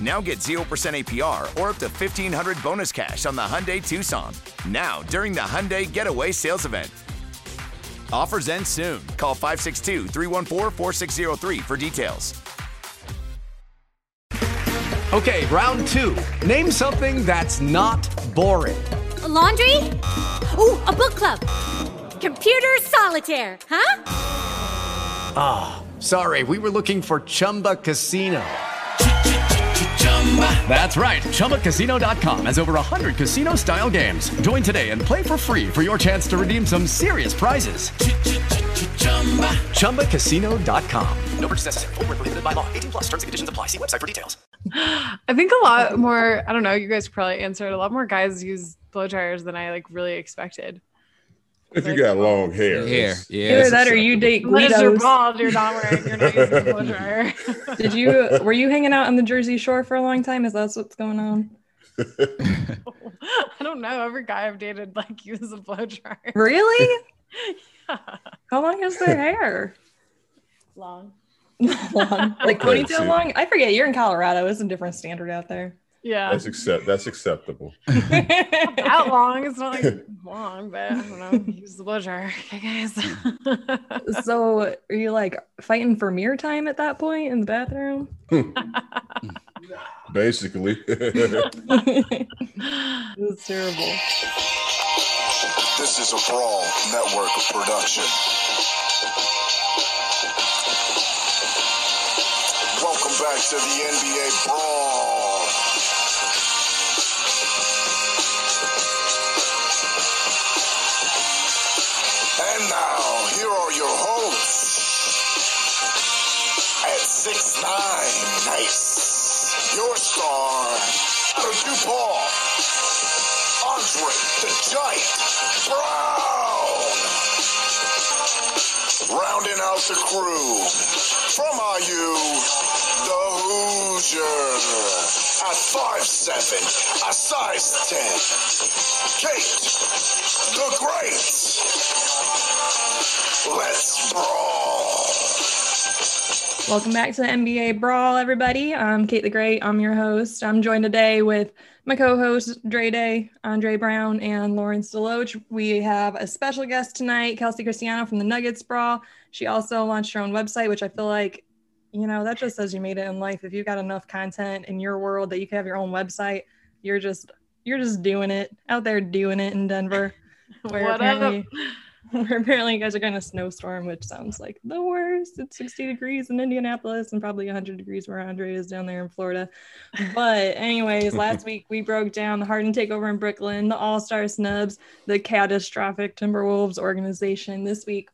Now get 0% APR or up to 1500 bonus cash on the Hyundai Tucson. Now, during the Hyundai Getaway Sales Event. Offers end soon. Call 562 314 4603 for details. Okay, round two. Name something that's not boring. A laundry? Ooh, a book club. Computer solitaire, huh? Ah, oh, sorry, we were looking for Chumba Casino. That's right. ChumbaCasino.com has over 100 casino style games. Join today and play for free for your chance to redeem some serious prizes. ChumbaCasino.com. No purchase necessary. Full prohibited by law. 18 plus terms and conditions apply. See website for details. I think a lot more, I don't know, you guys probably answered. A lot more guys use blow dryers than I like really expected. If you got long hair. Hair, yeah. Either that or you date Unless you're bald, you're not wearing, you're not using a blow dryer. Did you were you hanging out on the Jersey Shore for a long time? Is that what's going on? I don't know. Every guy I've dated like uses a blow dryer. Really? Yeah. How long is their hair? Long. long. Like Okay, ponytail long? I forget. You're in Colorado. It's a different standard out there. Yeah. That's accept. That's acceptable. that long. It's not like long, but I don't know. Use the blow dryer. Okay, guys. so are you like fighting for mirror time at that point in the bathroom? Basically. It's terrible. This is a Brawl Network production. Welcome back to the NBA Brawl. Your star, Adam Andre the Giant Brown. Rounding out the crew from IU, the Hoosier. At 5'7, a size 10. Kate, the Great. Let's brawl. Welcome back to the NBA Brawl, everybody. I'm Kate the Great. I'm your host. I'm joined today with my co-host Dre Day, Andre Brown, and Lawrence Deloach. We have a special guest tonight, Kelsey Cristiano from the Nuggets Brawl. She also launched her own website, which I feel like, you know, that just says you made it in life. If you've got enough content in your world that you can have your own website, you're just you're just doing it out there doing it in Denver. Where What up? Apparently, where apparently you guys are getting a snowstorm, which sounds like the worst. It's 60 degrees in Indianapolis and probably 100 degrees where Andre is down there in Florida. But, anyways, last week we broke down the Harden takeover in Brooklyn, the All Star snubs, the catastrophic Timberwolves organization. This week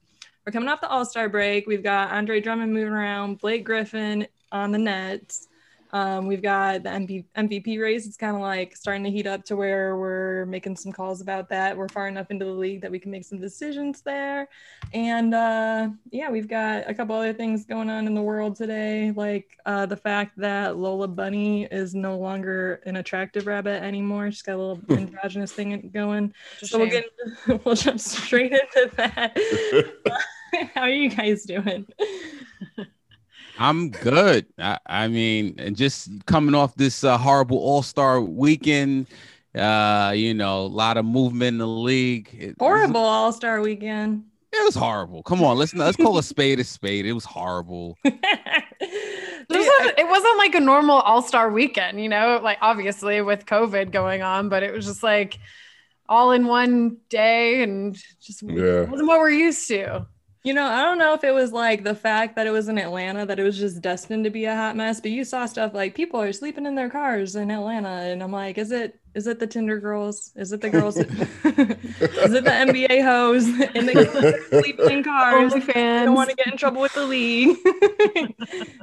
we're coming off the All Star break. We've got Andre Drummond moving around, Blake Griffin on the Nets. Um, we've got the MP- MVP race. It's kind of like starting to heat up to where we're making some calls about that. We're far enough into the league that we can make some decisions there. And uh, yeah, we've got a couple other things going on in the world today, like uh, the fact that Lola Bunny is no longer an attractive rabbit anymore. She's got a little androgynous thing going. It's a So we'll shame. get we'll jump straight into that. How are you guys doing? I'm good. I, I mean, and just coming off this uh, horrible All Star weekend, uh, you know, a lot of movement in the league. It, Horrible All Star Weekend. It was horrible. Come on, let's let's call a spade a spade. It was horrible. It wasn't, it wasn't like a normal All Star weekend, you know, like obviously with COVID going on, but it was just like all in one day and just Yeah. wasn't what we're used to. You know, I don't know if it was like the fact that it was in Atlanta that it was just destined to be a hot mess, but you saw stuff like people are sleeping in their cars in Atlanta, and I'm like, is it is it the Tinder girls? Is it the girls? is it the NBA hoes? And they sleep in cars. OnlyFans. They don't want to get in trouble with the league.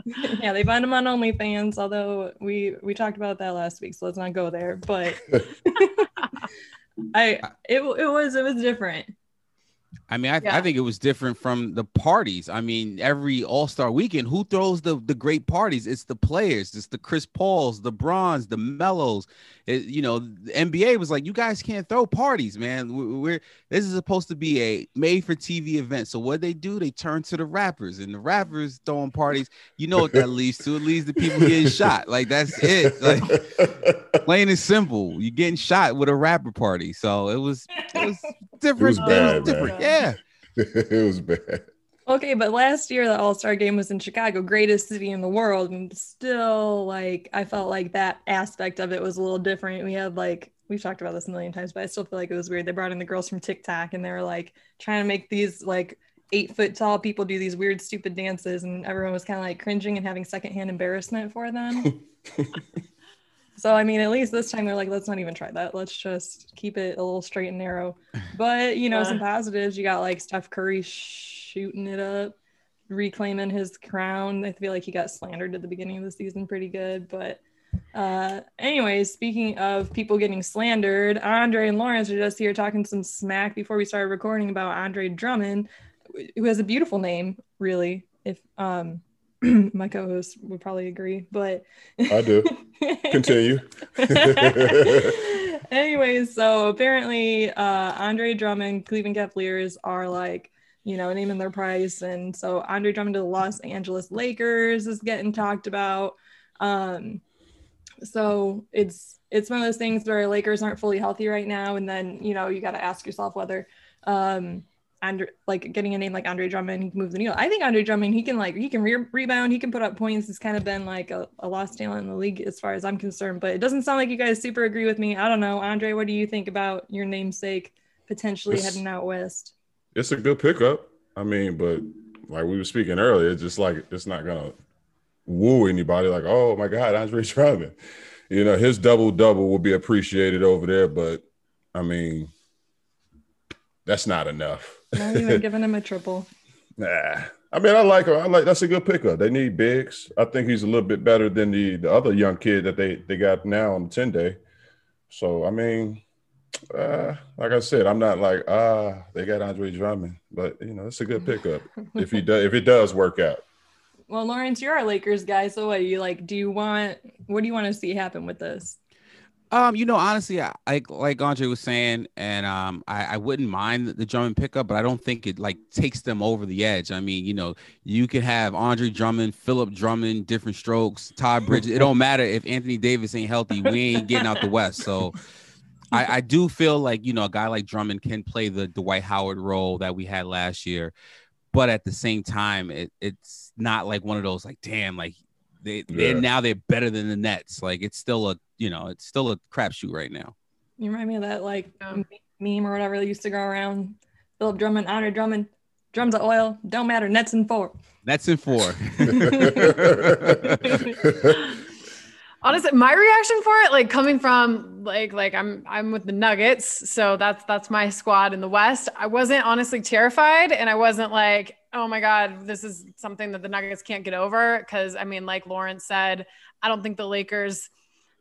yeah, they find them on OnlyFans. Although we we talked about that last week, so let's not go there. But I it it was it was different. I mean, I, Yeah. I think it was different from the parties. I mean, every All Star weekend, who throws the the great parties? It's the players. It's the Chris Pauls, the Brons, the Melos. It, you know, the NBA was like, you guys can't throw parties, man. We- We're this is supposed to be a made for TV event. So what they do? They turn to the rappers, and the rappers throwing parties. You know what that leads to? It leads to people getting shot. Like that's it. Like plain and simple. You're getting shot with a rapper party. So it was it was different. It was bad, different. man. Yeah. it was bad. Okay, but last year the All Star game was in Chicago, greatest city in the world, and still, like, I felt like that aspect of it was a little different. We had like we've talked about this a million times, but I still feel like it was weird. They brought in the girls from TikTok, and they were like trying to make these like eight foot tall people do these weird, stupid dances, and everyone was kind of like cringing and having secondhand embarrassment for them. So I mean, at least this time they're like, let's not even try that. Let's just keep it a little straight and narrow. But you know, some positives. You got like Steph Curry shooting it up, reclaiming his crown. I feel like he got slandered at the beginning of the season pretty good. But uh anyways, speaking of people getting slandered, Andre and Lawrence are just here talking some smack before we started recording about Andre Drummond, who has a beautiful name, really. If um my co-host would probably agree, but I do. Continue. Anyways, so apparently uh Andre Drummond, Cleveland Cavaliers are like, you know, naming their price. And so Andre Drummond to the Los Angeles Lakers is getting talked about. Um so it's it's one of those things where Lakers aren't fully healthy right now. And then, you know, you gotta ask yourself whether um Andre, like getting a name like Andre Drummond, he can move the needle. I think Andre Drummond, he can like he can re- rebound, he can put up points. He's kind of been like a, a lost talent in the league as far as I'm concerned. But it doesn't sound like you guys super agree with me. I don't know, Andre. What do you think about your namesake potentially It's- heading out west? it's a good pickup. I mean, but like we were speaking earlier, it's just like it's not gonna woo anybody. Like, oh my God, Andre Drummond. You know, his double double will be appreciated over there, but I mean, that's not enough. Not even giving him a triple. Nah. I mean, I like him. I like that's a good pickup. They need bigs. I think he's a little bit better than the the other young kid that they they got now on the 10 day. So I mean, uh, like I said, I'm not like ah they got Andre Drummond, but you know it's a good pickup if he does if it does work out. Well, Lawrence, you're a Lakers guy, so what are you like? Do you want? What do you want to see happen with this? Um, you know, honestly, I, like like Andre was saying, and um, I, I wouldn't mind the, Drummond pickup, but I don't think it like takes them over the edge. I mean, you know, you could have Andre Drummond, Philip Drummond, different strokes, Todd Bridges. It don't matter if Anthony Davis ain't healthy. We ain't getting out the West. So I, I do feel like you know a guy like Drummond can play the Dwight Howard role that we had last year, but at the same time, it, it's not like one of those like damn like they they now they're better than the Nets. Like it's still a you know it's still a crapshoot right now. You remind me of that like Yeah. m- meme or whatever that used to go around. Philip Drummond, Andre Drummond, drums of oil, don't matter, nets and four. That's in four. honestly my reaction for it like coming from like like i'm i'm with the nuggets so that's that's my squad in the west i wasn't honestly terrified and i wasn't like oh my god this is something that the nuggets can't get over because i mean like lawrence said i don't think the lakers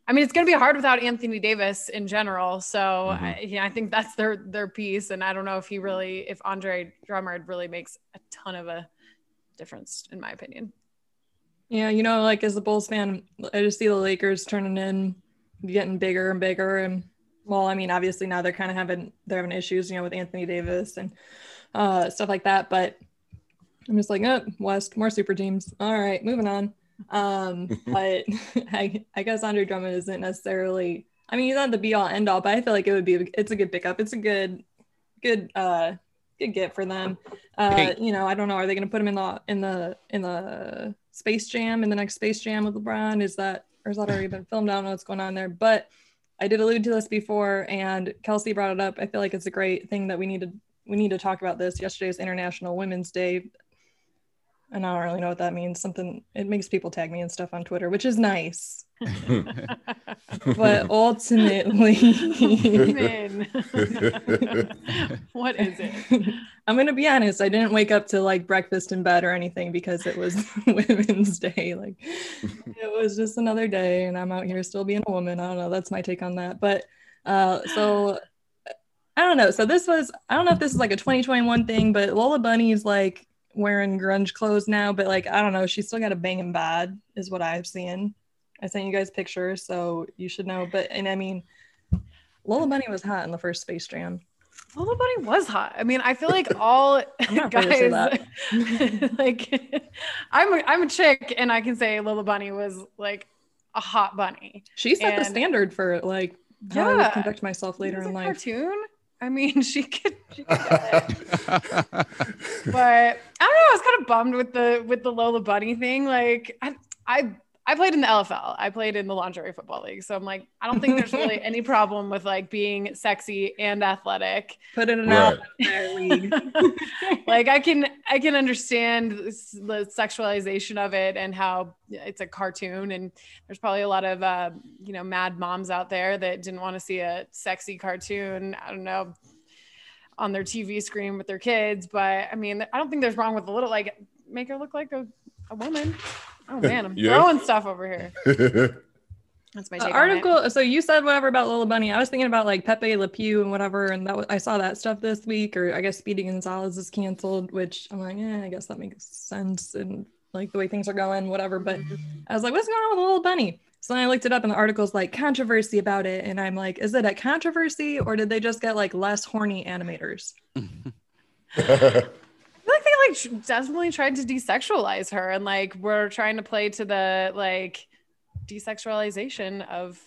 i mean it's going to be hard without anthony davis in general so Mhm. I, yeah, I think that's their their piece and i don't know if he really if andre drummond really makes a ton of a difference in my opinion Yeah, you know, like as a Bulls fan, I just see the Lakers turning in, getting bigger and bigger. And well, I mean, obviously now they're kind of having they're having issues, you know, with Anthony Davis and uh, stuff like that. But I'm just like, oh, West, more super teams. All right, moving on. Um, but I, I guess Andre Drummond isn't necessarily. I mean, he's not the be all end all, but I feel like it would be. It's a good pickup. It's a good, good, uh, good get for them. Uh, Hey. you know, I don't know. Are they going to put him in the in the in the Space Jam in the next Space Jam with LeBron? Is that or has that already been filmed? I don't know what's going on there, but I did allude to this before, and Kelsey brought it up. I feel like it's a great thing that we need to we need to talk about this. Yesterday is International Women's Day. And I don't really know what that means. Something it makes people tag me and stuff on Twitter, which is nice. but ultimately, Man. what is it? I'm gonna be honest. I didn't wake up to like breakfast in bed or anything because it was Women's Day. Like it was just another day, and I'm out here still being a woman. I don't know. That's my take on that. But uh, so I don't know. So this was I don't know if this is like a 2021 thing, but Lola Bunny's like wearing grunge clothes now. But like I don't know, she's still got a banging bod, is what I've seen. I sent you guys pictures, so you should know. But and I mean, Lola Bunny was hot in the first Space Jam. Lola Bunny was hot. I mean, I feel like all not afraid to say guys like I'm a, I'm a chick and I can say Lola Bunny was like a hot bunny. She set the standard for like how I would conduct myself later in life. cartoon. I mean, she could, she could get it. but I don't know. I was kind of bummed with the with the Lola Bunny thing. Like I I I played in the LFL. I played in the lingerie football league. So I'm like, I don't think there's really any problem with like being sexy and athletic. Put it in Right. out league. like I can I can understand this- the sexualization of it and how it's a cartoon and there's probably a lot of uh, you know mad moms out there that didn't want to see a sexy cartoon I don't know on their TV screen with their kids but I mean I don't think there's wrong with a little like make her look like a, a woman oh man I'm Yeah. throwing stuff over here that's my The take on it. article. So you said whatever about Lola Bunny. I was thinking about like Pepe Le Pew and whatever, and that was, I saw that stuff this week. Or I guess Speedy Gonzalez is canceled, which I'm like, yeah, I guess that makes sense and like the way things are going, whatever. But I was like, what's going on with Lola Bunny? So then I looked it up, and the article's like controversy about it, and I'm like, is it a controversy or did they just get like less horny animators? I feel like they like tr- definitely tried to desexualize her and like we're trying to play to the like desexualization of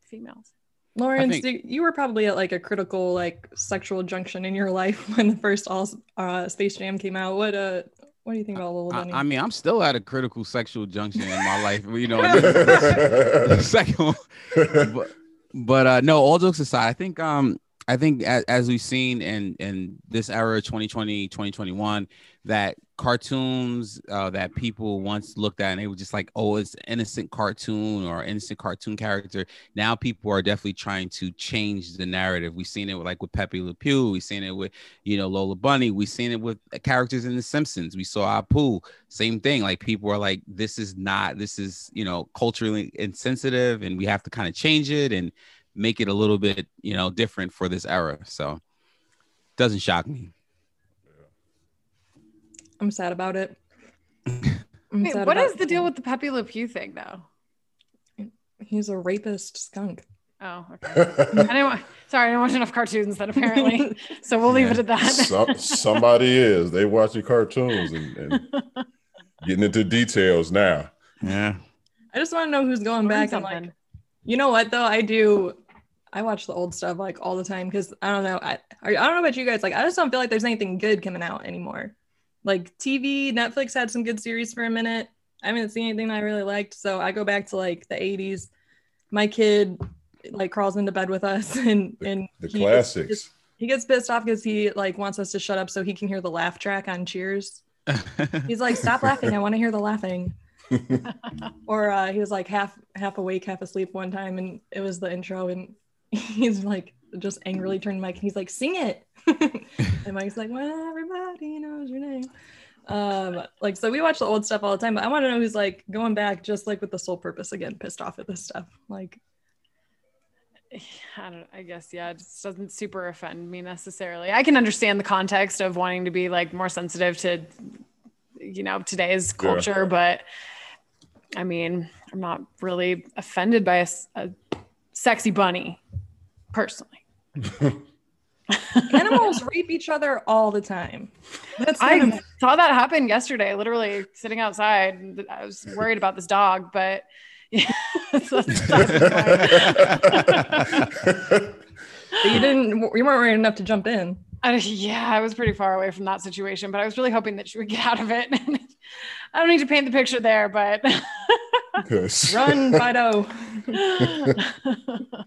females. Lawrence, think- you were probably at like a critical like sexual junction in your life when the first all uh, Space Jam came out. What uh, what do you think about Lola I, Bunny? I mean, I'm still at a critical sexual junction in my life. You know, second one. But, but uh, no, all jokes aside, I think um I think as, as we've seen in in this era of 2020 2021 that cartoons uh, that people once looked at and they were just like oh it's innocent cartoon or innocent cartoon character. Now people are definitely trying to change the narrative. We've seen it with, like with Pepe Le Pew. We've seen it with you know Lola Bunny. We've seen it with characters in the Simpsons. We saw Apu same thing. Like people are like this is not this is you know culturally insensitive and we have to kind of change it and make it a little bit you know different for this era so doesn't shock me I'm sad about it. I'm Wait, sad what about is the deal with the Pepe Le Pew thing though? He's a rapist skunk. Oh, okay. I didn't want, sorry, I didn't watch enough cartoons then apparently. So we'll leave it at that. Some, somebody is. They watching cartoons and, and getting into details now. yeah I just want to know who's going Learn back and something. like, you know what though? I do. I watch the old stuff like all the time because I don't know. I I don't know about you guys. Like I just don't feel like there's anything good coming out anymore. Like TV, Netflix had some good series for a minute. I haven't seen anything that I really liked, so I go back to like the '80s. My kid like crawls into bed with us, and and The he gets- classics. he gets pissed off because he like wants us to shut up so he can hear the laugh track on Cheers. He's like, "Stop laughing! I want to hear the laughing." or uh, he was like half half awake, half asleep one time, and it was the intro, and he's like just angrily turned to Mike, and he's like, "Sing it!" and Mike's like, "Well, everybody knows your name." Um, like so, we watch the old stuff all the time, but I want to know who's like going back, just like with the sole purpose again, pissed off at this stuff. Like, I don't I guess yeah, it just doesn't super offend me necessarily. I can understand the context of wanting to be like more sensitive to you know today's Yeah. culture, but I mean, I'm not really offended by a, s- a sexy bunny personally. animals rape each other all the time. That's I saw that happen yesterday, literally sitting outside. I was worried about this dog, but yeah, so you didn't. You weren't worried enough to jump in. I, yeah, I was pretty far away from that situation, but I was really hoping that she would get out of it. I don't need to paint the picture there, but Run, Fido.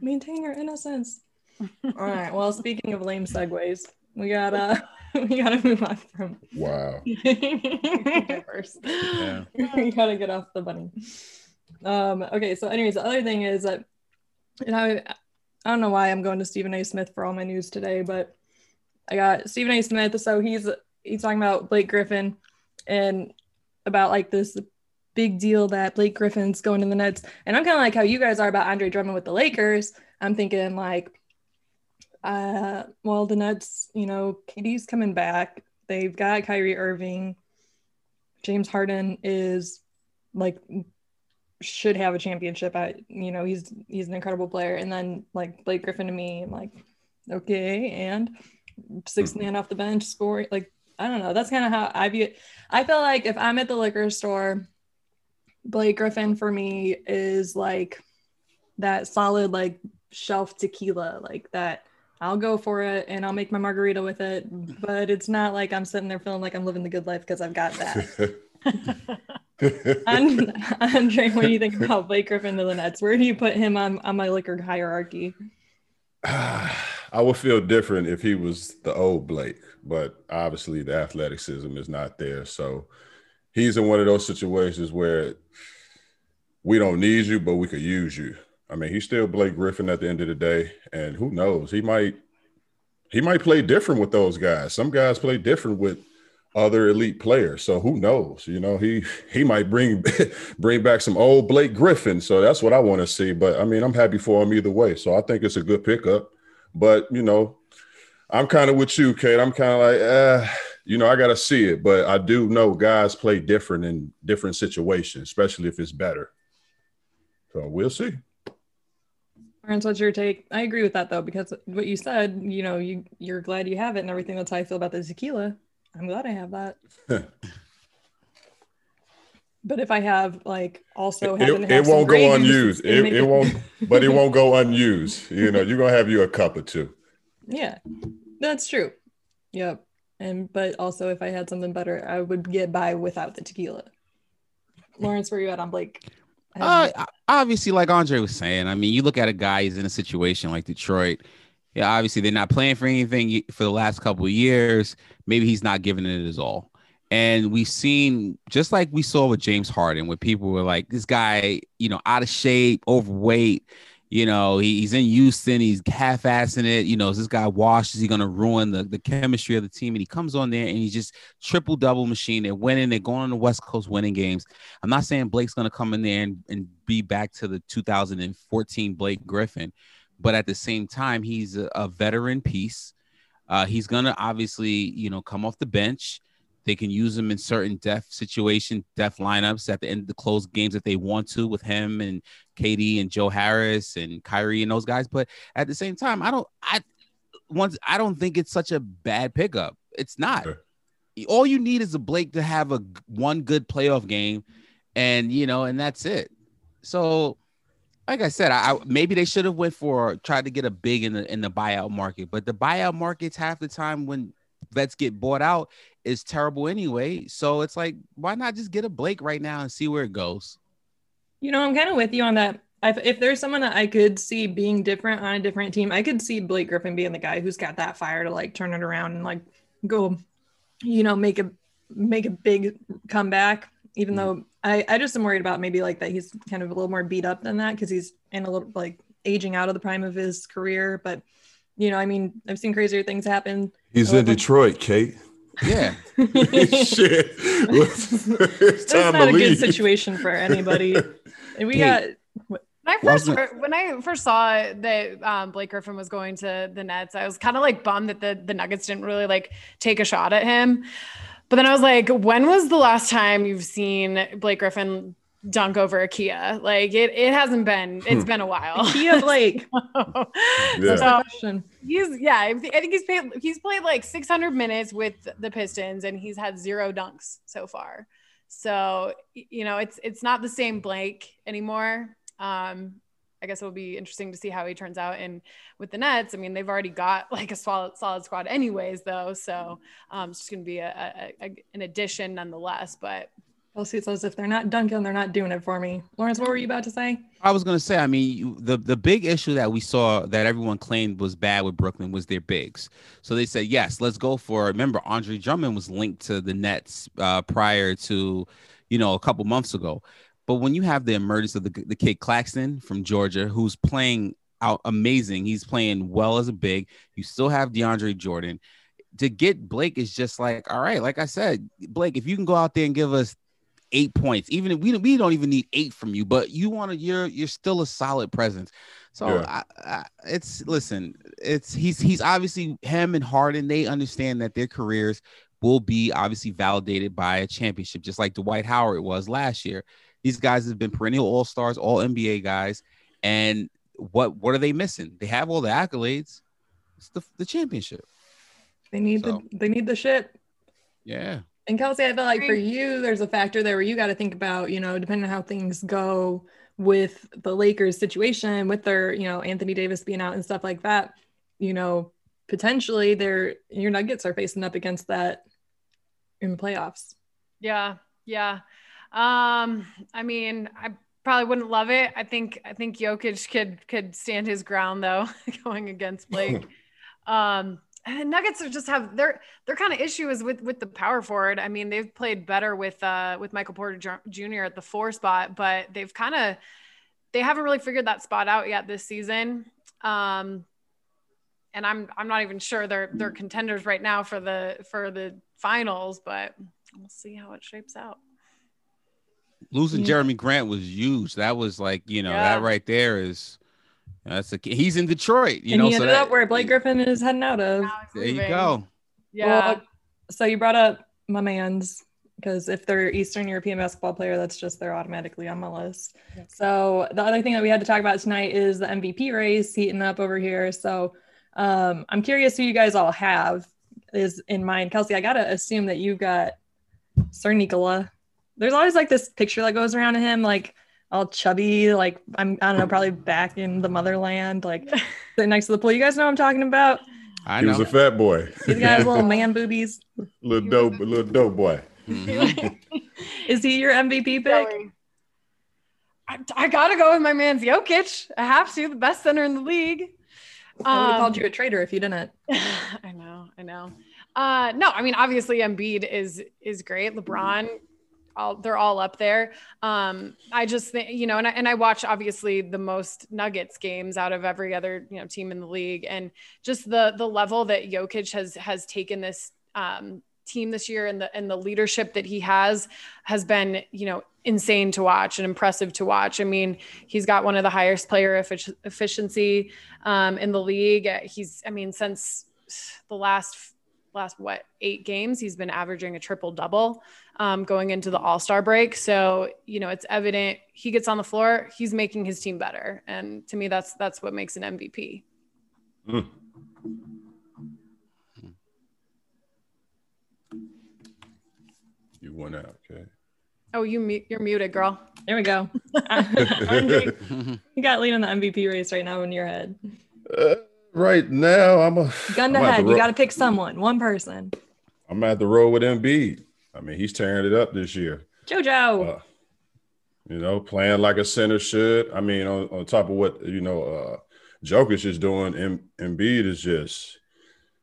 Maintain your innocence. All right. Well, speaking of lame segues, we gotta we gotta move on from Wow. First. Yeah. we gotta get off the bunny. Um, okay, so anyways, the other thing is that and I I don't know why I'm going to Stephen A. Smith for all my news today, but I got Stephen A. Smith. So he's he's talking about Blake Griffin and about like this big deal that Blake Griffin's going to the Nets. And I'm kind of like how you guys are about Andre Drummond with the Lakers. I'm thinking like, uh, well, the Nets, you know, KD's coming back. They've got Kyrie Irving. James Harden is like should have a championship. I, you know, he's he's an incredible player. And then like Blake Griffin to me, I'm like, okay, and 6 man off the bench scoring. Like, I don't know. That's kind of how I view it. I feel like if I'm at the liquor store, Blake Griffin for me is like that solid like shelf tequila, like that. I'll go for it and I'll make my margarita with it, but it's not like I'm sitting there feeling like I'm living the good life because I've got that. And Andre, what do you think about Blake Griffin to the Nets? Where do you put him on, on my liquor hierarchy? I would feel different if he was the old Blake, but obviously the athleticism is not there. So he's in one of those situations where we don't need you, but we could use you. I mean, he's still Blake Griffin at the end of the day, and who knows? He might he might play different with those guys. Some guys play different with other elite players. So who knows? You know, he he might bring bring back some old Blake Griffin. So that's what I want to see. But I mean, I'm happy for him either way. So I think it's a good pickup. But you know, I'm kind of with you, Kate. I'm kind of like, uh, you know, I got to see it. But I do know guys play different in different situations, especially if it's better. So we'll see. Lawrence, what's your take? I agree with that though, because what you said, you know, you you're glad you have it and everything. That's how I feel about the tequila. I'm glad I have that. but if I have like also happen It, it won't go unused. it's gonna It, it won't, but it won't go unused. You know, you're gonna have you a cup or two. Yeah, that's true. Yep. And but also, if I had something better, I would get by without the tequila. Lawrence, where you at on Blake? Uh, obviously, like Andre was saying, I mean, you look at a guy who's in a situation like Detroit. Yeah, obviously they're not playing for anything for the last couple of years. Maybe he's not giving it his all. And we've seen just like we saw with James Harden, where people were like, this guy, you know, out of shape, overweight. You know, he, he's in Houston, he's half-assing it. You know, is this guy washed? Is he gonna ruin the, the chemistry of the team? And he comes on there and he's just triple double machine. They're winning, they're going on the West Coast winning games. I'm not saying Blake's gonna come in there and, and be back to the 2014 Blake Griffin, but at the same time, he's a, a veteran piece. Uh, he's gonna obviously, you know, come off the bench. They can use him in certain def situation, def lineups at the end of the close games if they want to with him and KD and Joe Harris and Kyrie and those guys. But at the same time, I don't I once I don't think it's such a bad pickup. It's not. All you need is a Blake to have a one good playoff game, and you know, and that's it. So, like I said, I, I maybe they should have went for tried to get a big in the in the buyout market, but the buyout markets half the time when vets get bought out is terrible anyway. So it's like, why not just get a Blake right now and see where it goes? You know, I'm kind of with you on that. If, if there's someone that I could see being different on a different team, I could see Blake Griffin being the guy who's got that fire to like turn it around and like go, you know, make a make a big comeback. Even though I I just am worried about maybe like that he's kind of a little more beat up than that because he's in a little like aging out of the prime of his career. But you know, I mean, I've seen crazier things happen. He's in Detroit, Kate. Yeah. Shit. it's That's not to a good situation for anybody. And we Hey. got When I first heard, when I first saw that um, Blake Griffin was going to the Nets, I was kind of like bummed that the the Nuggets didn't really like take a shot at him. But then I was like, when was the last time you've seen Blake Griffin dunk over a Kia? Like it it hasn't been. It's been a while. Kia Blake. Yeah. So question. he's yeah, I think he's played he's played like 600 minutes with the Pistons and he's had zero dunks so far. So you know, it's it's not the same Blake anymore. Um, I guess it'll be interesting to see how he turns out in with the Nets. I mean, they've already got like a solid solid squad anyways, though. So um, it's just going to be a, a, a, an addition nonetheless. But Kelsey says if they're not dunking, they're not doing it for me. Lawrence, what were you about to say? I was gonna say, I mean, you, the the big issue that we saw that everyone claimed was bad with Brooklyn was their bigs. So they said, yes, let's go for. it. Remember, Andre Drummond was linked to the Nets uh, prior to, you know, a couple months ago. But when you have the emergence of the the kid Claxton from Georgia, who's playing out amazing, he's playing well as a big. You still have DeAndre Jordan. To get Blake is just like, all right, like I said, Blake, if you can go out there and give us eight points. Even if we we don't even need eight from you, but you want to you're you're still a solid presence. So Yeah. I, I, it's listen, it's he's he's obviously him and Harden. They understand that their careers will be obviously validated by a championship, just like Dwight Howard was last year. These guys have been perennial All Stars, All NBA guys, and what what are they missing? They have all the accolades. It's the the championship. They need So- the they need the shit. Yeah. And Kelsey, I feel like for you, there's a factor there where you got to think about, you know, depending on how things go with the Lakers situation, with their, you know, Anthony Davis being out and stuff like that, you know, potentially their your Nuggets are facing up against that in playoffs. Yeah, yeah. Um, I mean, I probably wouldn't love it. I think I think Jokic could could stand his ground though, going against Blake. um, and Nuggets are just have their their kind of issue is with with the power forward. I mean, they've played better with uh with Michael Porter Jr. Jr. at the four spot, but they've kind of they haven't really figured that spot out yet this season. Um, and I'm I'm not even sure they're they're contenders right now for the for the finals, but we'll see how it shapes out. Losing Yeah. Jerami Grant was huge. That was like, you know, Yeah. that right there is that's a he's in Detroit, you and know. he so that, up where Blake Griffin is heading out of. There you go. Yeah. Well, so you brought up my man's because if they're Eastern European basketball player, that's just they're automatically on my list. So the other thing that we had to talk about tonight is the MVP race heating up over here. So um, I'm curious who you guys all have is in mind. Kelsey, I gotta assume that you got Sir Nikola. There's always like this picture that goes around of him, like all chubby, like I'm I don't know, probably back in the motherland, like sitting next to the pool. You guys know what I'm talking about? I He know. was a fat boy, He's got his little man boobies. little dope, little dope boy. Mhm. Is he your MVP pick? I, I gotta go with my man's Jokic. I have to, the best center in the league. I would have Um, called you a traitor if you didn't. I know, I know. Uh, no, I mean obviously Embiid is is great. LeBron, all they're all up there. Um, I just think you know, and I, and I watch obviously the most Nuggets games out of every other you know team in the league, and just the the level that Jokic has has taken this um, team this year and the and the leadership that he has has been you know insane to watch and impressive to watch. I mean, he's got one of the highest player effic- efficiency um, in the league. He's, I mean, since the last last what eight games, he's been averaging a triple double um, going into the All Star break. So you know, it's evident he gets on the floor, he's making his team better, and to me, that's that's what makes an MVP. Mm. You went out, okay. Oh, you mu- you're muted, girl. There we go. You got lead in the MVP race right now in your head. Uh, right now, I'm a Gun to I'm head. You got to pick someone, one person. I'm at the road with Embiid. I mean, he's tearing it up this year. JoJo. Uh, you know, playing like a center should. I mean, on, on top of what you know, uh Jokic is doing, em, Embiid is just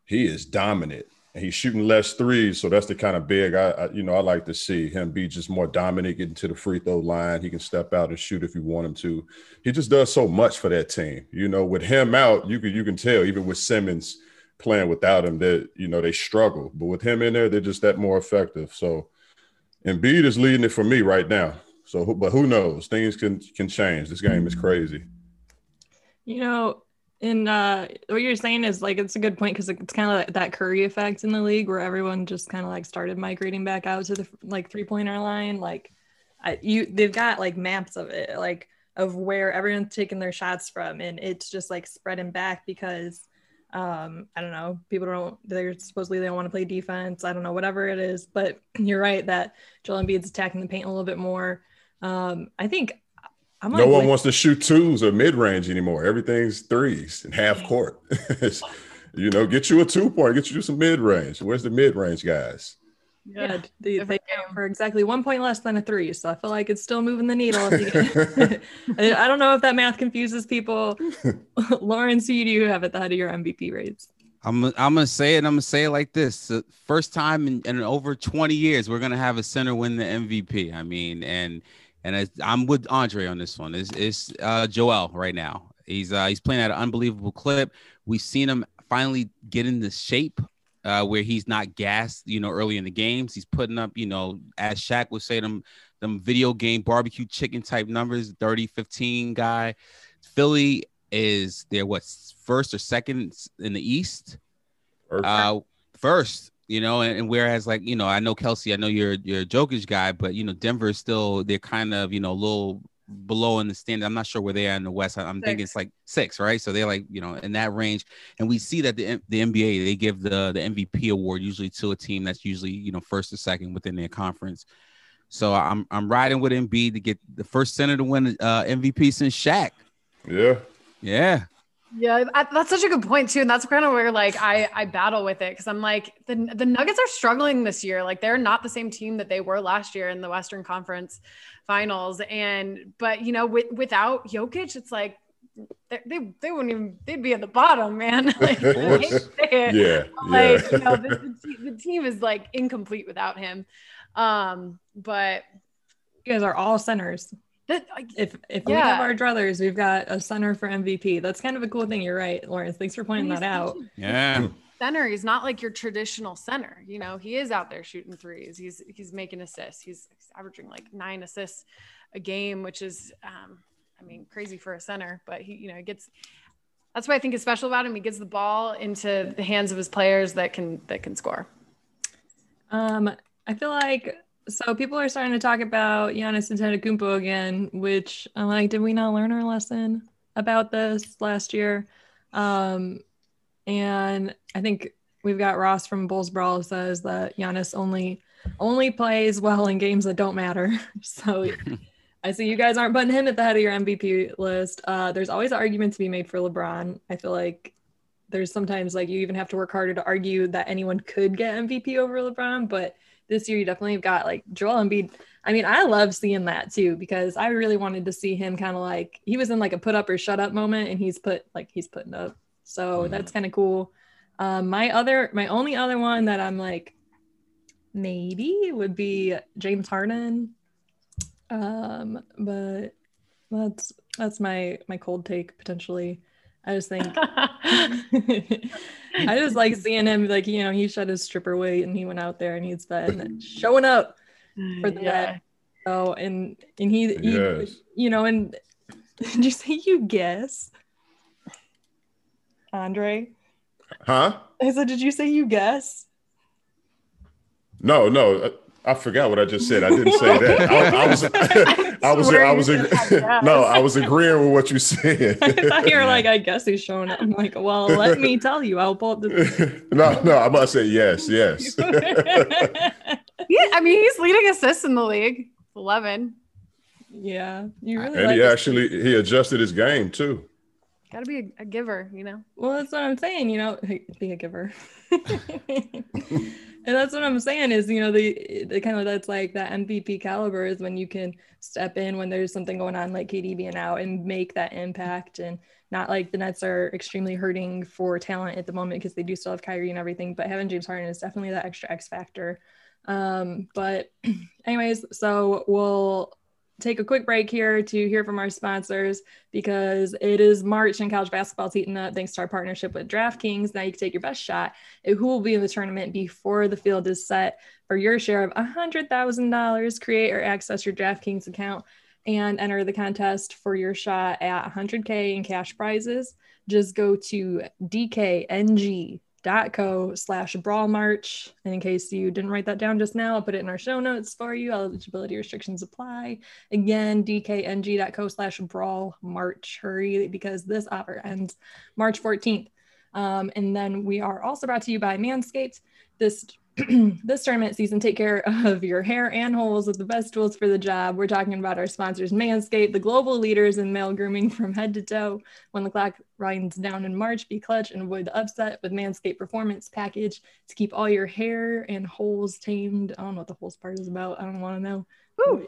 he is dominant. And he's shooting less threes, so that's the kind of big I, I you know I like to see him be just more dominant, getting to the free throw line. He can step out and shoot if you want him to. He just does so much for that team. You know, with him out, you can you can tell even with Simmons playing without him that you know they struggle, but with him in there, they're just that more effective. So Embiid is leading it for me right now. So, but who knows? Things can can change. This game is crazy. You know, in uh, what you're saying is like it's a good point because it's kind of like that Curry effect in the league where everyone just kind of like started migrating back out to the like three pointer line. Like, I, you they've got like maps of it, like of where everyone's taking their shots from, and it's just like spreading back because um i don't know people don't they're supposedly they don't want to play defense i don't know whatever it is but you're right that joel Embiid's attacking the paint a little bit more um i think i'm no like one wants to shoot twos or mid range anymore. Everything's threes and half court. You know, get you a two point, get you some mid range. Where's the mid range guys? Yeah, they, they go for exactly one point less than a three. So I feel like it's still moving the needle. If you get, I don't know if that math confuses people. Lawrence, who do you have at the head of your MVP rates? I'm I'm gonna say it. I'm gonna say it like this: the first time in, in over 20 years, we're gonna have a center win the MVP. I mean, and and I'm with Andre on this one. It's, it's uh, Joel right now. He's uh, he's playing at an unbelievable clip. We've seen him finally get in the shape uh, where he's not gassed, you know, early in the games. He's putting up, you know, as Shaq would say, them, them video game barbecue chicken type numbers, 30, 15 guy. Philly is their what first or second in the East? First. Uh, first, you know, and, and whereas like, you know, I know Kelsey, I know you're you're a Jokic guy, but you know, Denver is still they're kind of, you know, a little below in the standing. I'm not sure where they are in the West. I'm thinking it's like six, right? So they're like, you know, in that range. And we see that the the NBA they give the the MVP award usually to a team that's usually you know first or second within their conference. So I'm I'm riding with Embiid to get the first center to win uh, MVP since Shaq. Yeah. Yeah. Yeah, that's such a good point too, and that's kind of where like I I battle with it because I'm like the the Nuggets are struggling this year. Like they're not the same team that they were last year in the Western Conference Finals, and but you know with, without Jokic, it's like they, they they wouldn't even they'd be at the bottom, man. like, I hate to say it. Yeah, like yeah. you know the, the, the team is like incomplete without him. Um, but You guys are all centers. That, like, If if we have our druthers, we've got a center for MVP. That's kind of a cool thing. You're right, Lawrence. Thanks for pointing he's that out. Yeah. center. He's not like your traditional center. You know, he is out there shooting threes. He's he's making assists. He's averaging like nine assists a game, which is, um, I mean, crazy for a center. But he, you know, gets. That's what I think is special about him. He gets the ball into the hands of his players that can that can score. Um, I feel like so people are starting to talk about Giannis Antetokounmpo again, which I'm like, did we not learn our lesson about this last year? Um, and I think we've got Ross from Bulls Brawl says that Giannis only only plays well in games that don't matter. So I see you guys aren't putting him at the head of your MVP list. Uh, there's always an argument to be made for LeBron. I feel like there's sometimes like you even have to work harder to argue that anyone could get MVP over LeBron, but this year you definitely have got like Joel Embiid. I mean, I love seeing that too because I really wanted to see him kind of like he was in like a put up or shut up moment, and he's put like he's putting up. So that's kind of cool. Um, my other, my only other one that I'm like maybe would be James Harden. Um, but that's that's my my cold take potentially. I just think I just like seeing him like you know he shed his stripper weight and he went out there and he's been showing up for mm, the Yeah. net. So and and he, he Yes. you know and did you say you guess, Andre? Huh? I said, did you say you guess? No, no. Uh, I, I forgot what I just said. I didn't say that. I, I was, I was, swear I was, ag- no, I was agreeing with what you said. I thought you were like, I guess he's showing up. I'm like, well, let me tell you, I'll pull up the. no, no, I must say yes, yes. Yeah, I mean, he's leading assists in the league. Eleven. yeah, you really. and like he this actually he adjusted his game too. Got to be a, a giver, you know. Well, that's what I'm saying. You know, be a giver. And that's what I'm saying is, you know, the the kind of that's like that MVP caliber is when you can step in when there's something going on, like KD being out, and make that impact. And not like the Nets are extremely hurting for talent at the moment because they do still have Kyrie and everything, but having James Harden is definitely that extra X factor. Um, but anyways, so we'll take a quick break here to hear from our sponsors because it is March and college basketball's heating up thanks to our partnership with DraftKings. Now you can take your best shot at who will be in the tournament before the field is set for your share of $100,000. Create or access your DraftKings account and enter the contest for your shot at 100K in cash prizes. Just go to dkng.co slash brawl march. And in case you didn't write that down just now, I'll put it in our show notes for you. Eligibility restrictions apply. Again, dkng.co slash brawl march. Hurry because this offer ends March 14th. Um, and then we are also brought to you by Manscaped. This this tournament season, take care of your hair and holes with the best tools for the job. We're talking about our sponsors, Manscaped, the global leaders in male grooming from head to toe. When the clock winds down in March, be clutch and avoid the upset with Manscaped Performance Package to keep all your hair and holes tamed. I don't know what the holes part is about. I don't want to know. Woo.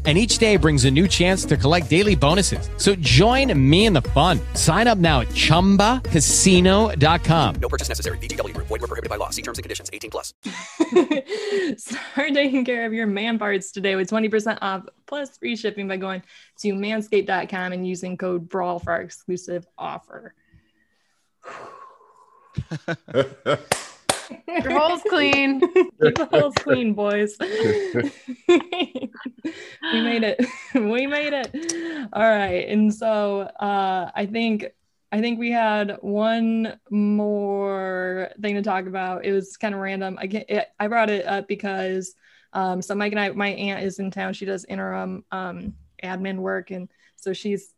And each day brings a new chance to collect daily bonuses. So join me in the fun. Sign up now at chumbacasino.com. No purchase necessary. VGW Group. Void were prohibited by law. See terms and conditions. 18 plus. Start taking care of your man parts today with 20% off plus free shipping by going to manscaped.com and using code BRAWL for our exclusive offer. Your hole's clean. Keep the holes clean, boys. we made it. we made it. All right. And so uh, I think I think we had one more thing to talk about. It was kind of random. I get it, I brought it up because um, so Mike and I, my aunt is in town. She does interim um, admin work, and so she's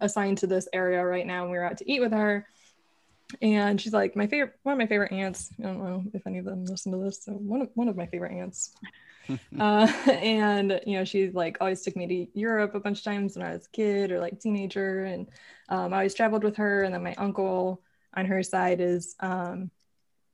assigned to this area right now. And we were out to eat with her, and she's like my favorite, one of my favorite aunts. I don't know if any of them listen to this. So one of one of my favorite aunts. uh, and you know she like always took me to europe a bunch of times when i was a kid or like teenager and um, i always traveled with her and then my uncle on her side is um,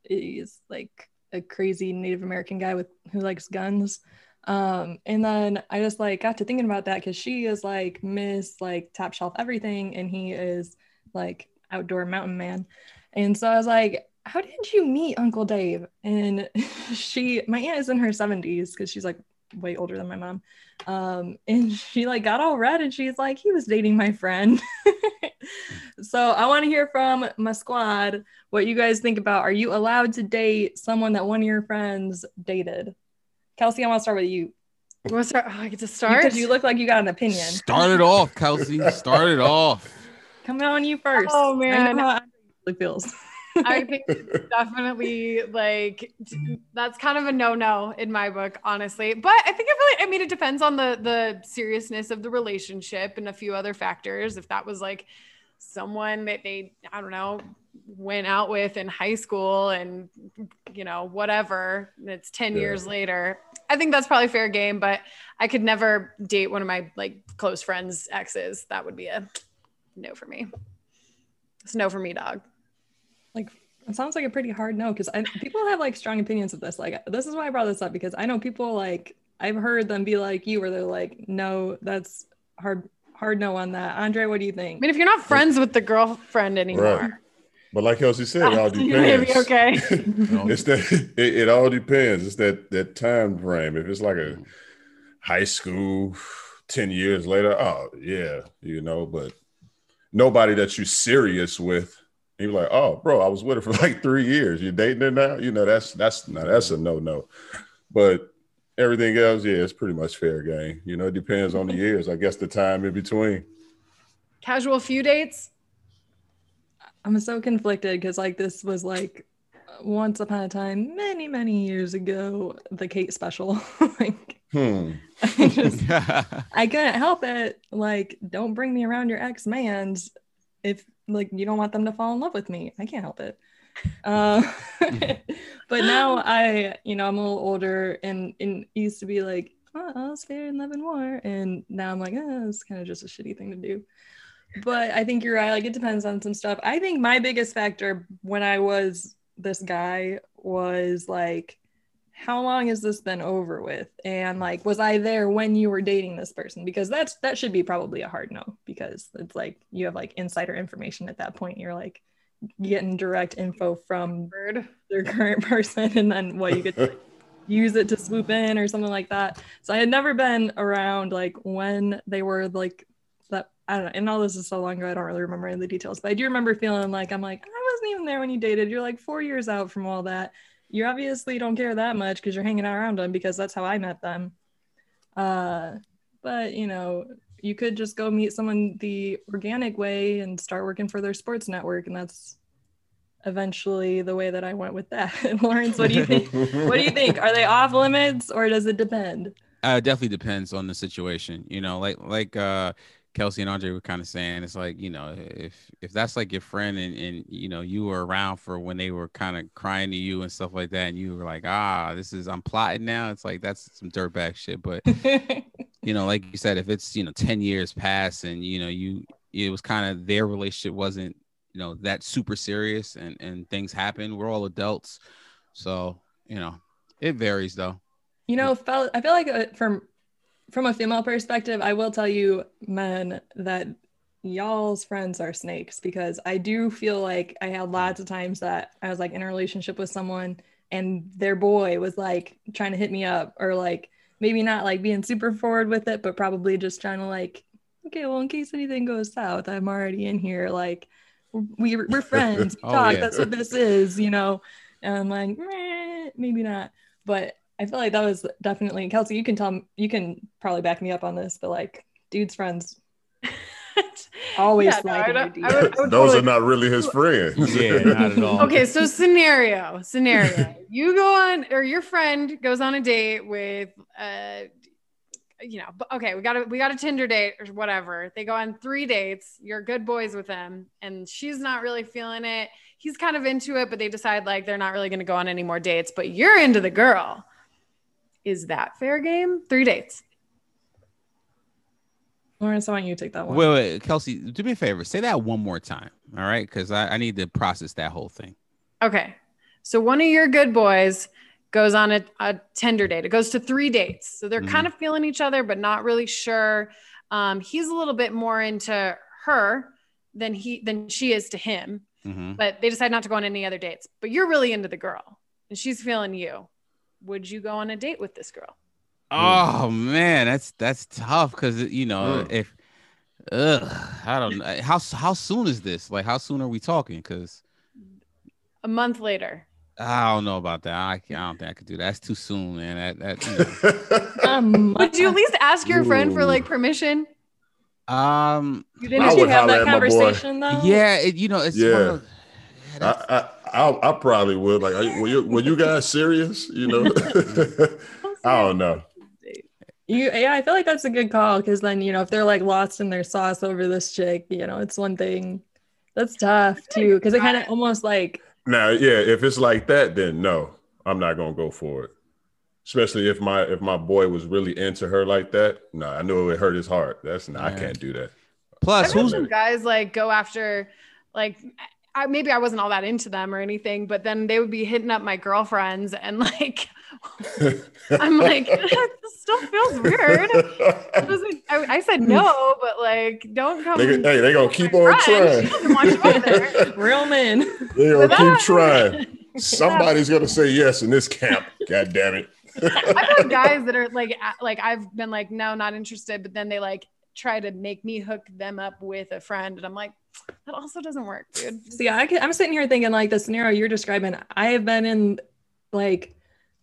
is like a crazy native american guy with who likes guns um, and then i just like got to thinking about that because she is like miss like top shelf everything and he is like outdoor mountain man and so i was like how did you meet Uncle Dave? And she, my aunt is in her 70s because she's like way older than my mom. Um, and she like got all red and she's like, he was dating my friend. so I want to hear from my squad what you guys think about. Are you allowed to date someone that one of your friends dated? Kelsey, I want to start with you. You want to start? Oh, I get to start because you look like you got an opinion. Start it off, Kelsey. Start it off. Come on, you first. Oh man, how it feels. I think definitely like that's kind of a no-no in my book, honestly. But I think it really I mean it depends on the the seriousness of the relationship and a few other factors. If that was like someone that they I don't know went out with in high school and you know whatever it's 10 yeah. years later i think that's probably fair game but i could never date one of my like close friends exes that would be a no for me it's no for me dog like it sounds like a pretty hard no because people have like strong opinions of this. Like this is why I brought this up because I know people like I've heard them be like you where they're like, no, that's hard hard no on that. Andre, what do you think? I mean, if you're not friends with the girlfriend anymore. Right. But like Kelsey said, it all depends. Maybe okay. it's that it, it all depends. It's that that time frame. If it's like a mm-hmm. high school, ten years later, oh yeah, you know. But nobody that you're serious with he was like, "Oh, bro, I was with her for like three years. You're dating her now? You know, that's that's no, that's a no no." But everything else, yeah, it's pretty much fair game. You know, it depends on the years. I guess the time in between. Casual few dates. I'm so conflicted because like this was like once upon a time, many many years ago, the Kate special. like, hmm. I just I couldn't help it. Like, don't bring me around your ex man's if like you don't want them to fall in love with me. I can't help it. Uh, but now I, you know, I'm a little older and, and used to be like, oh, I was stay in love and war. And now I'm like, oh, it's kind of just a shitty thing to do. But I think you're right. Like it depends on some stuff. I think my biggest factor when I was this guy was like, how long has this been over with? And like, was I there when you were dating this person? Because that's that should be probably a hard no because it's like you have like insider information at that point. You're like getting direct info from their current person, and then what you could like, use it to swoop in or something like that. So I had never been around like when they were like that. I don't know. And all this is so long ago, I don't really remember any of the details, but I do remember feeling like I'm like I wasn't even there when you dated. You're like four years out from all that you obviously don't care that much because you're hanging out around them because that's how I met them. Uh, but you know, you could just go meet someone the organic way and start working for their sports network, and that's eventually the way that I went with that. Lawrence, what do you think? what do you think? Are they off limits or does it depend? Uh, it definitely depends on the situation. You know, like like uh Kelsey and Andre were kind of saying it's like you know if if that's like your friend and and you know you were around for when they were kind of crying to you and stuff like that and you were like ah this is I'm plotting now it's like that's some dirtbag shit but you know like you said if it's you know 10 years past and you know you it was kind of their relationship wasn't you know that super serious and and things happen we're all adults so you know it varies though. You know, I feel like uh, from from a female perspective, I will tell you, men, that y'all's friends are snakes because I do feel like I had lots of times that I was like in a relationship with someone and their boy was like trying to hit me up or like maybe not like being super forward with it, but probably just trying to like, okay, well, in case anything goes south, I'm already in here. Like, we, we're oh, friends. We Oh, talk. yeah. That's what this is, you know? And I'm like, "Meh, maybe not. But I feel like that was definitely Kelsey. You can tell you can probably back me up on this, but like dude's friends always Yeah, no, like I a. I would- I would Those totally- are not really his friends. Yeah, not at all. Okay, so scenario, scenario. you go on, or your friend goes on a date with, uh, you know, okay, we got a we got a Tinder date or whatever. They go on three dates. You're good boys with them, and she's not really feeling it. He's kind of into it, but they decide like they're not really going to go on any more dates. But you're into the girl. Is that fair game? Three dates. Lawrence, I want you to take that one. Wait, wait, Kelsey, do me a favor. Say that one more time. All right. Cause I, I need to process that whole thing. Okay. So one of your good boys goes on a, a Tinder date. It goes to three dates. So they're Mhm. kind of feeling each other, but not really sure. Um, he's a little bit more into her than he than she is to him. Mhm. But they decide not to go on any other dates. But you're really into the girl and she's feeling you. Would you go on a date with this girl? Oh man, that's that's tough because you know if ugh, I don't know how how soon is this? Like how soon are we talking? Because A month later. I don't know about that. I, can't, I don't think I could do that. That's too soon, man. That, that you Um, Would you at least ask your friend for like permission? um You didn't Did you would have that at my boy. conversation though? yeah, it, you know it's one Yeah. of- I, I, I, I probably would. Like, are you, were, you, were you guys serious? You know, I don't know. You, yeah, I feel like that's a good call because then you know if they're like lost in their sauce over this chick, you know, it's one thing. That's tough too because it kind of almost like Now, yeah, if it's like that, then no, I'm not gonna go for it. Especially if my if my boy was really into her like that. No, I know it would hurt his heart. That's not. I Yeah. can't do that. plus who's some guys like go after like I, maybe I wasn't all that into them or anything, but then they would be hitting up my girlfriends and like I'm like this still feels weird. It doesn't- I, I said no, but like don't come. They, hey, they gonna keep on friend. trying. She doesn't want you up there. real men. They gonna Without- keep trying. Somebody's gonna say yes in this camp. God damn it. I've had guys that are like like I've been like no, not interested, but then they like try to make me hook them up with a friend, and I'm like that also doesn't work, dude. See, I can, I'm sitting here thinking like the scenario you're describing. I have been in like,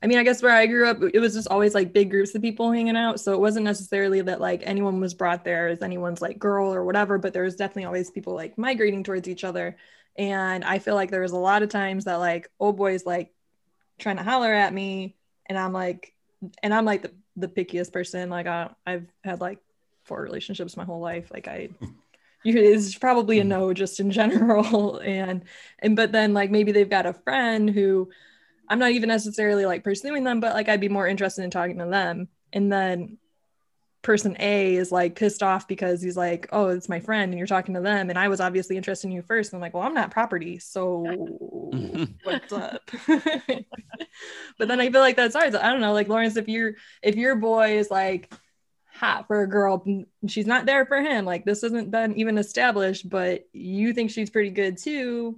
I mean, I guess where I grew up, it was just always like big groups of people hanging out. So it wasn't necessarily that like anyone was brought there as anyone's like girl or whatever, but there was definitely always people like migrating towards each other. And I feel like there was a lot of times that like old boys like trying to holler at me, and I'm like, and I'm like the, the pickiest person. Like I, I've had like four relationships my whole life. Like I you it's probably a hmm. no just in general and and but then like maybe they've got a friend who i'm not even necessarily like pursuing them but like i'd be more interested in talking to them and then person a is like pissed off because he's like oh it's my friend and you're talking to them and i was obviously interested in you first and i'm like well i'm not property so what's up but then i feel like that's hard i don't know like lawrence if you're if your boy is like hot for a girl she's not there for him like this isn't been even established but you think she's pretty good too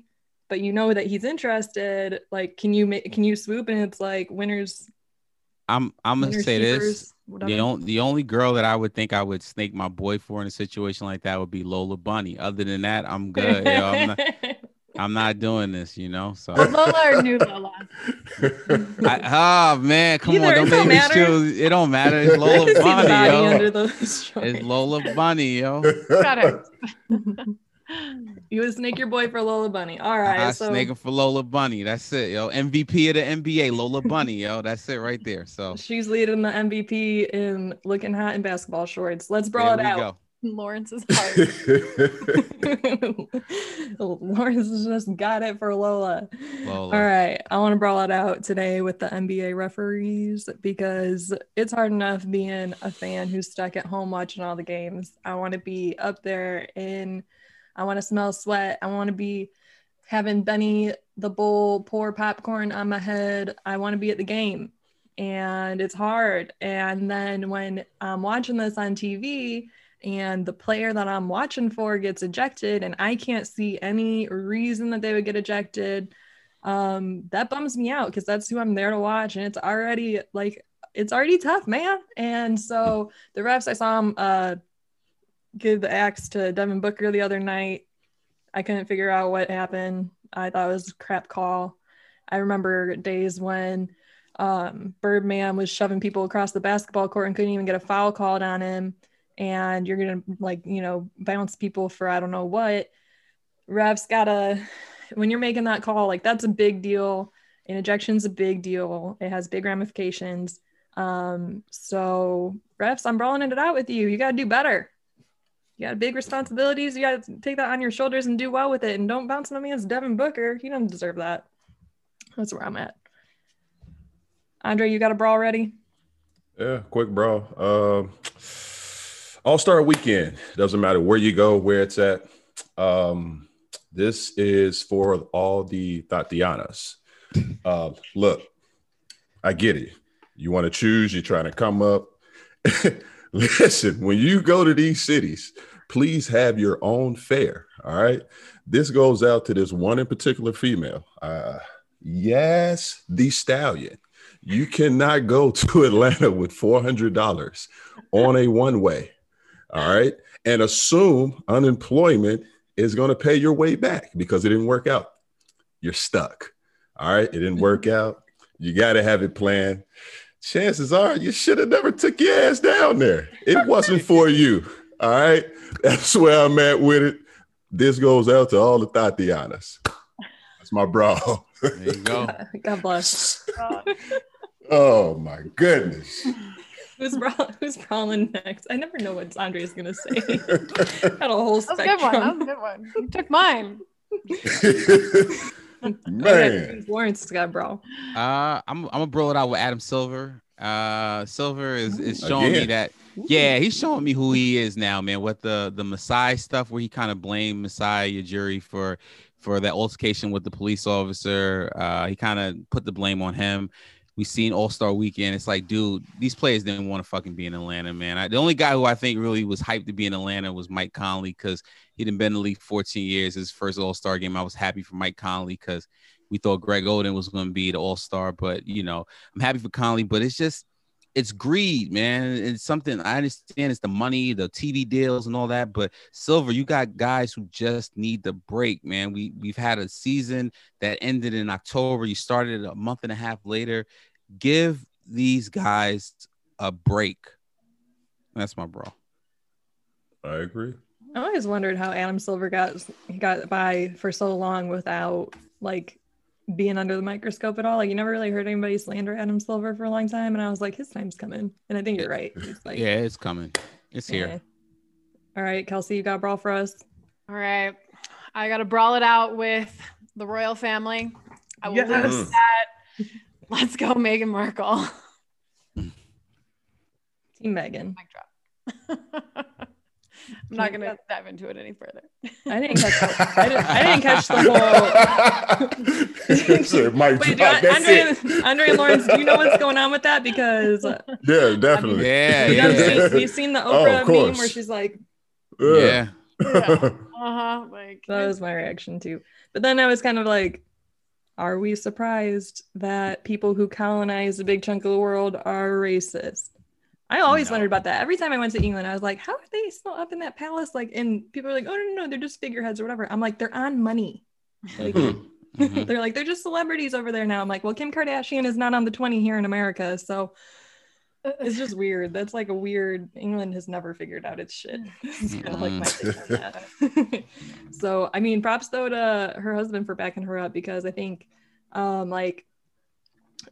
but you know that he's interested like can you make can you swoop and it's like winners I'm I'm gonna winners say this. keepers, The, only the only girl that I would think I would snake my boy for in a situation like that would be Lola Bunny. Other than that, I'm good. yo. I'm, not, I'm not doing this, you know. So Lola or new Lola? I, oh man, come Either, on, it don't don't make me matter. choose. It don't matter. It's Lola Bunny, body yo. under those It's. Lola Bunny, yo. Got it. you would snake your boy for Lola Bunny. All right. I so snake him for Lola Bunny. That's it, yo. MVP of the NBA, Lola Bunny, yo. That's it right there. So she's leading the MVP in looking hot in basketball shorts. Let's brawl there it we out. go. Lawrence's heart. Lawrence has just got it for Lola. Lola. All right. I want to brawl it out today with the NBA referees because it's hard enough being a fan who's stuck at home watching all the games. I want to be up there and I want to smell sweat. I want to be having Benny the Bull pour popcorn on my head. I want to be at the game. And it's hard. And then when I'm watching this on TV, and the player that I'm watching for gets ejected, and I can't see any reason that they would get ejected. Um, that bums me out because that's who I'm there to watch, and it's already like it's already tough, man. And so the refs, I saw him uh, give the axe to Devin Booker the other night. I couldn't figure out what happened. I thought it was a crap call. I remember days when um, Birdman was shoving people across the basketball court and couldn't even get a foul called on him. And you're gonna like you know bounce people for I don't know what. Refs gotta when you're making that call like that's a big deal. An ejection's a big deal. It has big ramifications. Um, so refs, I'm brawling it out with you. You gotta do better. You got big responsibilities. You got to take that on your shoulders and do well with it. And don't bounce on me as Devin Booker. He doesn't deserve that. That's where I'm at. Andre, you got a brawl ready? Yeah, quick brawl. Um, All Star Weekend doesn't matter where you go, where it's at. Um, this is for all the Tatianas. Uh, look, I get it. You want to choose. You're trying to come up. Listen, when you go to these cities, please have your own fare. All right. This goes out to this one in particular female. Uh, yes, the stallion. You cannot go to Atlanta with $400 on a one way. All right. And assume unemployment is going to pay your way back because it didn't work out. You're stuck. All right. It didn't work out. You got to have it planned. Chances are you should have never took your ass down there. It wasn't for you. All right. That's where I'm at with it. This goes out to all the Tatianas. That's my bro. There you go. God bless. oh my goodness. Who's brawl- who's brawling next? I never know what Andre's gonna say. Got a whole That was a good one. That was a good one. You took mine. Man. Lawrence has got a brawl. Uh, I'm I'm gonna bro it out with Adam Silver. Uh, Silver is is showing me that. Yeah, he's showing me who he is now, man. What the the Masai stuff, where he kind of blamed Masai Ujiri for for that altercation with the police officer. Uh, he kind of put the blame on him. We seen All Star Weekend. It's like, dude, these players didn't want to fucking be in Atlanta, man. I, the only guy who I think really was hyped to be in Atlanta was Mike Conley because he'd been in the league 14 years. His first All Star game, I was happy for Mike Conley because we thought Greg Oden was going to be the All Star. But you know, I'm happy for Conley. But it's just, it's greed, man. It's something I understand. It's the money, the TV deals, and all that. But Silver, you got guys who just need the break, man. We we've had a season that ended in October. You started a month and a half later. Give these guys a break. That's my bro. I agree. I always wondered how Adam Silver got he got by for so long without like being under the microscope at all. Like you never really heard anybody slander Adam Silver for a long time, and I was like, his time's coming. And I think you're right. It's like, Yeah, it's coming. It's yeah. here. All right, Kelsey, you got a brawl for us. All right. I got to brawl it out with the royal family. I will Yes. lose that. Let's go, Meghan Markle. Team Meghan. I'm not going to dive into it any further. I didn't catch. The, I, didn't, I didn't catch the whole. Said Mike Wait, do drop, I, that's Andre, it. and, Andre and Lawrence, do you know what's going on with that? Because uh, Yeah, definitely. Yeah, you yeah. have seen, you've seen the Oh, Oprah of meme where she's like, Yeah. Uh-huh. Like that was my reaction too. But then I was kind of like, are we surprised that people who colonize a big chunk of the world are racist? I always wondered about that. Every time I went to England, I was like, how are they still up in that palace? Like, and people are like, oh, no, no, no, they're just figureheads or whatever. I'm like, they're on money. Mm-hmm. Like, mm-hmm. they're like, they're just celebrities over there now. I'm like, well, Kim Kardashian is not on the 20 here in America. So it's just weird. That's like a weird, England has never figured out its shit. It's kind of like my take on that. so, I mean, props though to her husband for backing her up because I think, um, like,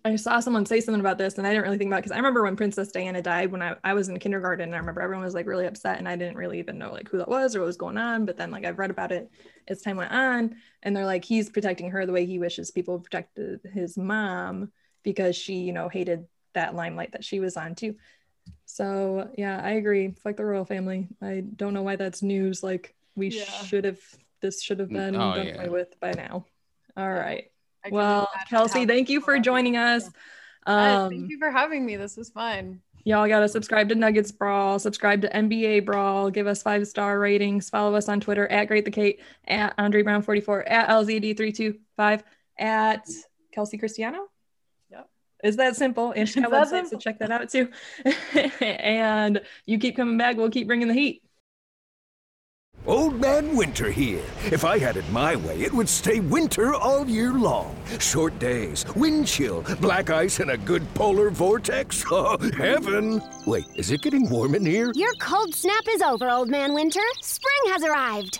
I saw someone say something about this and I didn't really think about it. because I remember when Princess Diana died when I, I was in kindergarten and I remember everyone was like really upset and I didn't really even know like who that was or what was going on. But then like I've read about it as time went on and they're like he's protecting her the way he wishes people protected his mom because she, you know, hated that limelight that she was on too. So yeah, I agree. Fuck the royal family. I don't know why that's news. Like we Yeah. should have this should have been Oh, done yeah. away with by now. All right. Well, Kelsey, thank you for joining us. Yes, Um, thank you for having me. This was fun. Y'all got to subscribe to Nuggets Brawl, subscribe to NBA Brawl, give us five star ratings, follow us on Twitter at Great the Kate, at Andre Brown 44, at LZD325, at Kelsey Cristiano. Yep. Is that simple? And she got That's websites, so check that out too. and you keep coming back, we'll keep bringing the heat. Old Man Winter here. If I had it my way, it would stay winter all year long. Short days, wind chill, black ice, and a good polar vortex. Oh, heaven! Wait, is it getting warm in here? Your cold snap is over, Old Man Winter. Spring has arrived.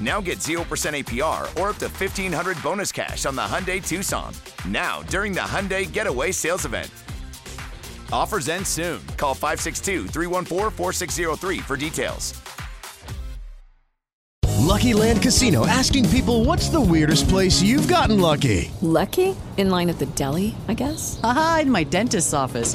Now get 0% APR or up to 1500 bonus cash on the Hyundai Tucson. Now, during the Hyundai Getaway Sales Event. Offers end soon. Call 562 314 4603 for details. Lucky Land Casino asking people what's the weirdest place you've gotten lucky? Lucky? In line at the deli, I guess? Aha, in my dentist's office.